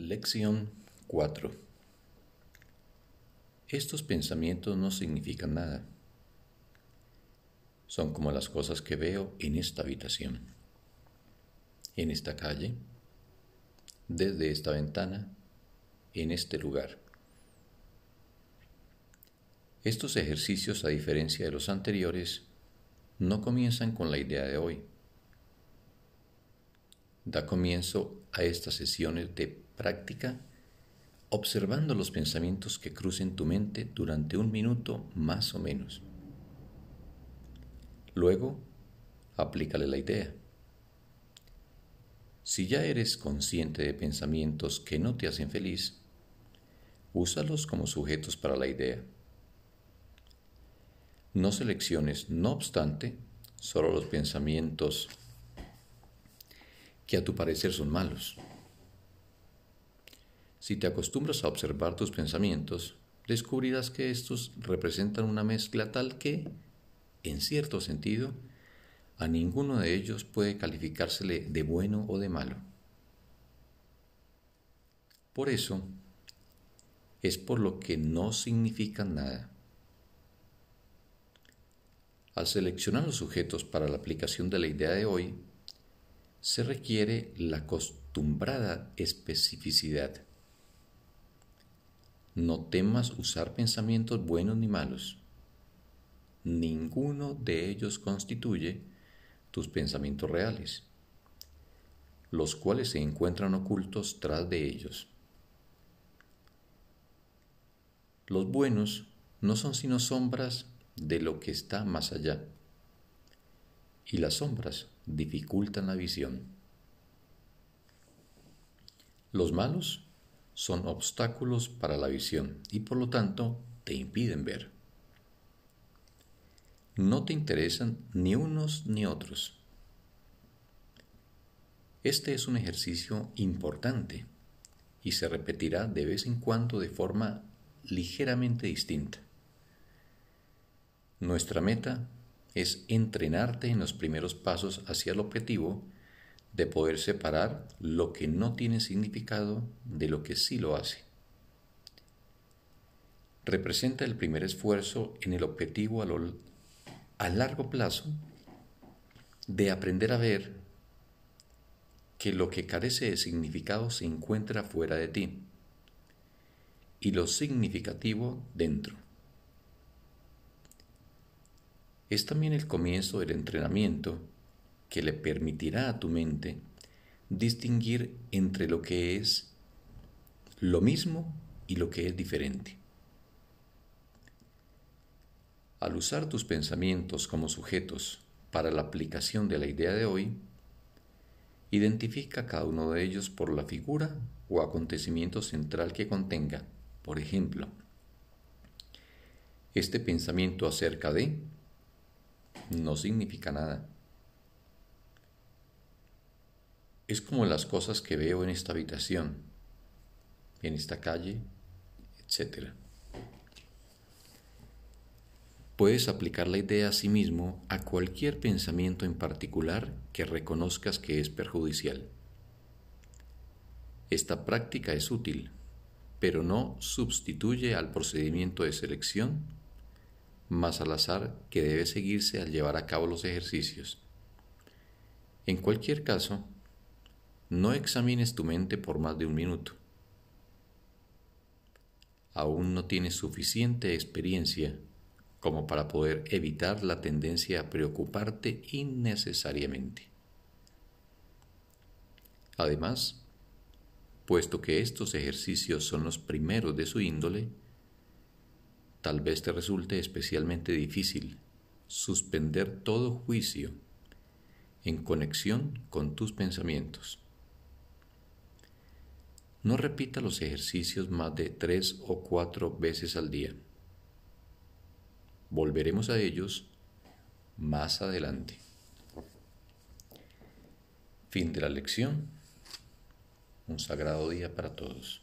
Lección 4 Estos pensamientos no significan nada. Son como las cosas que veo en esta habitación, en esta calle, desde esta ventana, en este lugar. Estos ejercicios, a diferencia de los anteriores, no comienzan con la idea de hoy. Da comienzo a estas sesiones de práctica observando los pensamientos que crucen tu mente durante un minuto más o menos. Luego, aplícale la idea. Si ya eres consciente de pensamientos que no te hacen feliz, úsalos como sujetos para la idea. No selecciones, no obstante, solo los pensamientos que a tu parecer son malos. Si te acostumbras a observar tus pensamientos, descubrirás que estos representan una mezcla tal que, en cierto sentido, a ninguno de ellos puede calificársele de bueno o de malo. Por eso, es por lo que no significan nada. Al seleccionar los sujetos para la aplicación de la idea de hoy, se requiere la acostumbrada especificidad no temas usar pensamientos buenos ni malos. Ninguno de ellos constituye tus pensamientos reales, los cuales se encuentran ocultos tras de ellos. Los buenos no son sino sombras de lo que está más allá, y las sombras dificultan la visión. Los malos son obstáculos para la visión y por lo tanto te impiden ver. No te interesan ni unos ni otros. Este es un ejercicio importante y se repetirá de vez en cuando de forma ligeramente distinta. Nuestra meta es entrenarte en los primeros pasos hacia el objetivo de poder separar lo que no tiene significado de lo que sí lo hace. Representa el primer esfuerzo en el objetivo a, largo plazo de aprender a ver que lo que carece de significado se encuentra fuera de ti y lo significativo dentro. Es también el comienzo del entrenamiento que le permitirá a tu mente distinguir entre lo que es lo mismo y lo que es diferente. Al usar tus pensamientos como sujetos para la aplicación de la idea de hoy, identifica cada uno de ellos por la figura o acontecimiento central que contenga. Por ejemplo, este pensamiento acerca de no significa nada. Es como las cosas que veo en esta habitación, en esta calle, etc. Puedes aplicar la idea a sí mismo a cualquier pensamiento en particular que reconozcas que es perjudicial. Esta práctica es útil, pero no sustituye al procedimiento de selección más al azar que debe seguirse al llevar a cabo los ejercicios. En cualquier caso, no examines tu mente por más de un minuto. Aún no tienes suficiente experiencia como para poder evitar la tendencia a preocuparte innecesariamente. Además, puesto que estos ejercicios son los primeros de su índole, tal vez te resulte especialmente difícil suspender todo juicio en conexión con tus pensamientos. No repita los ejercicios más de tres o cuatro veces al día. Volveremos a ellos más adelante. Fin de la lección. Un sagrado día para todos.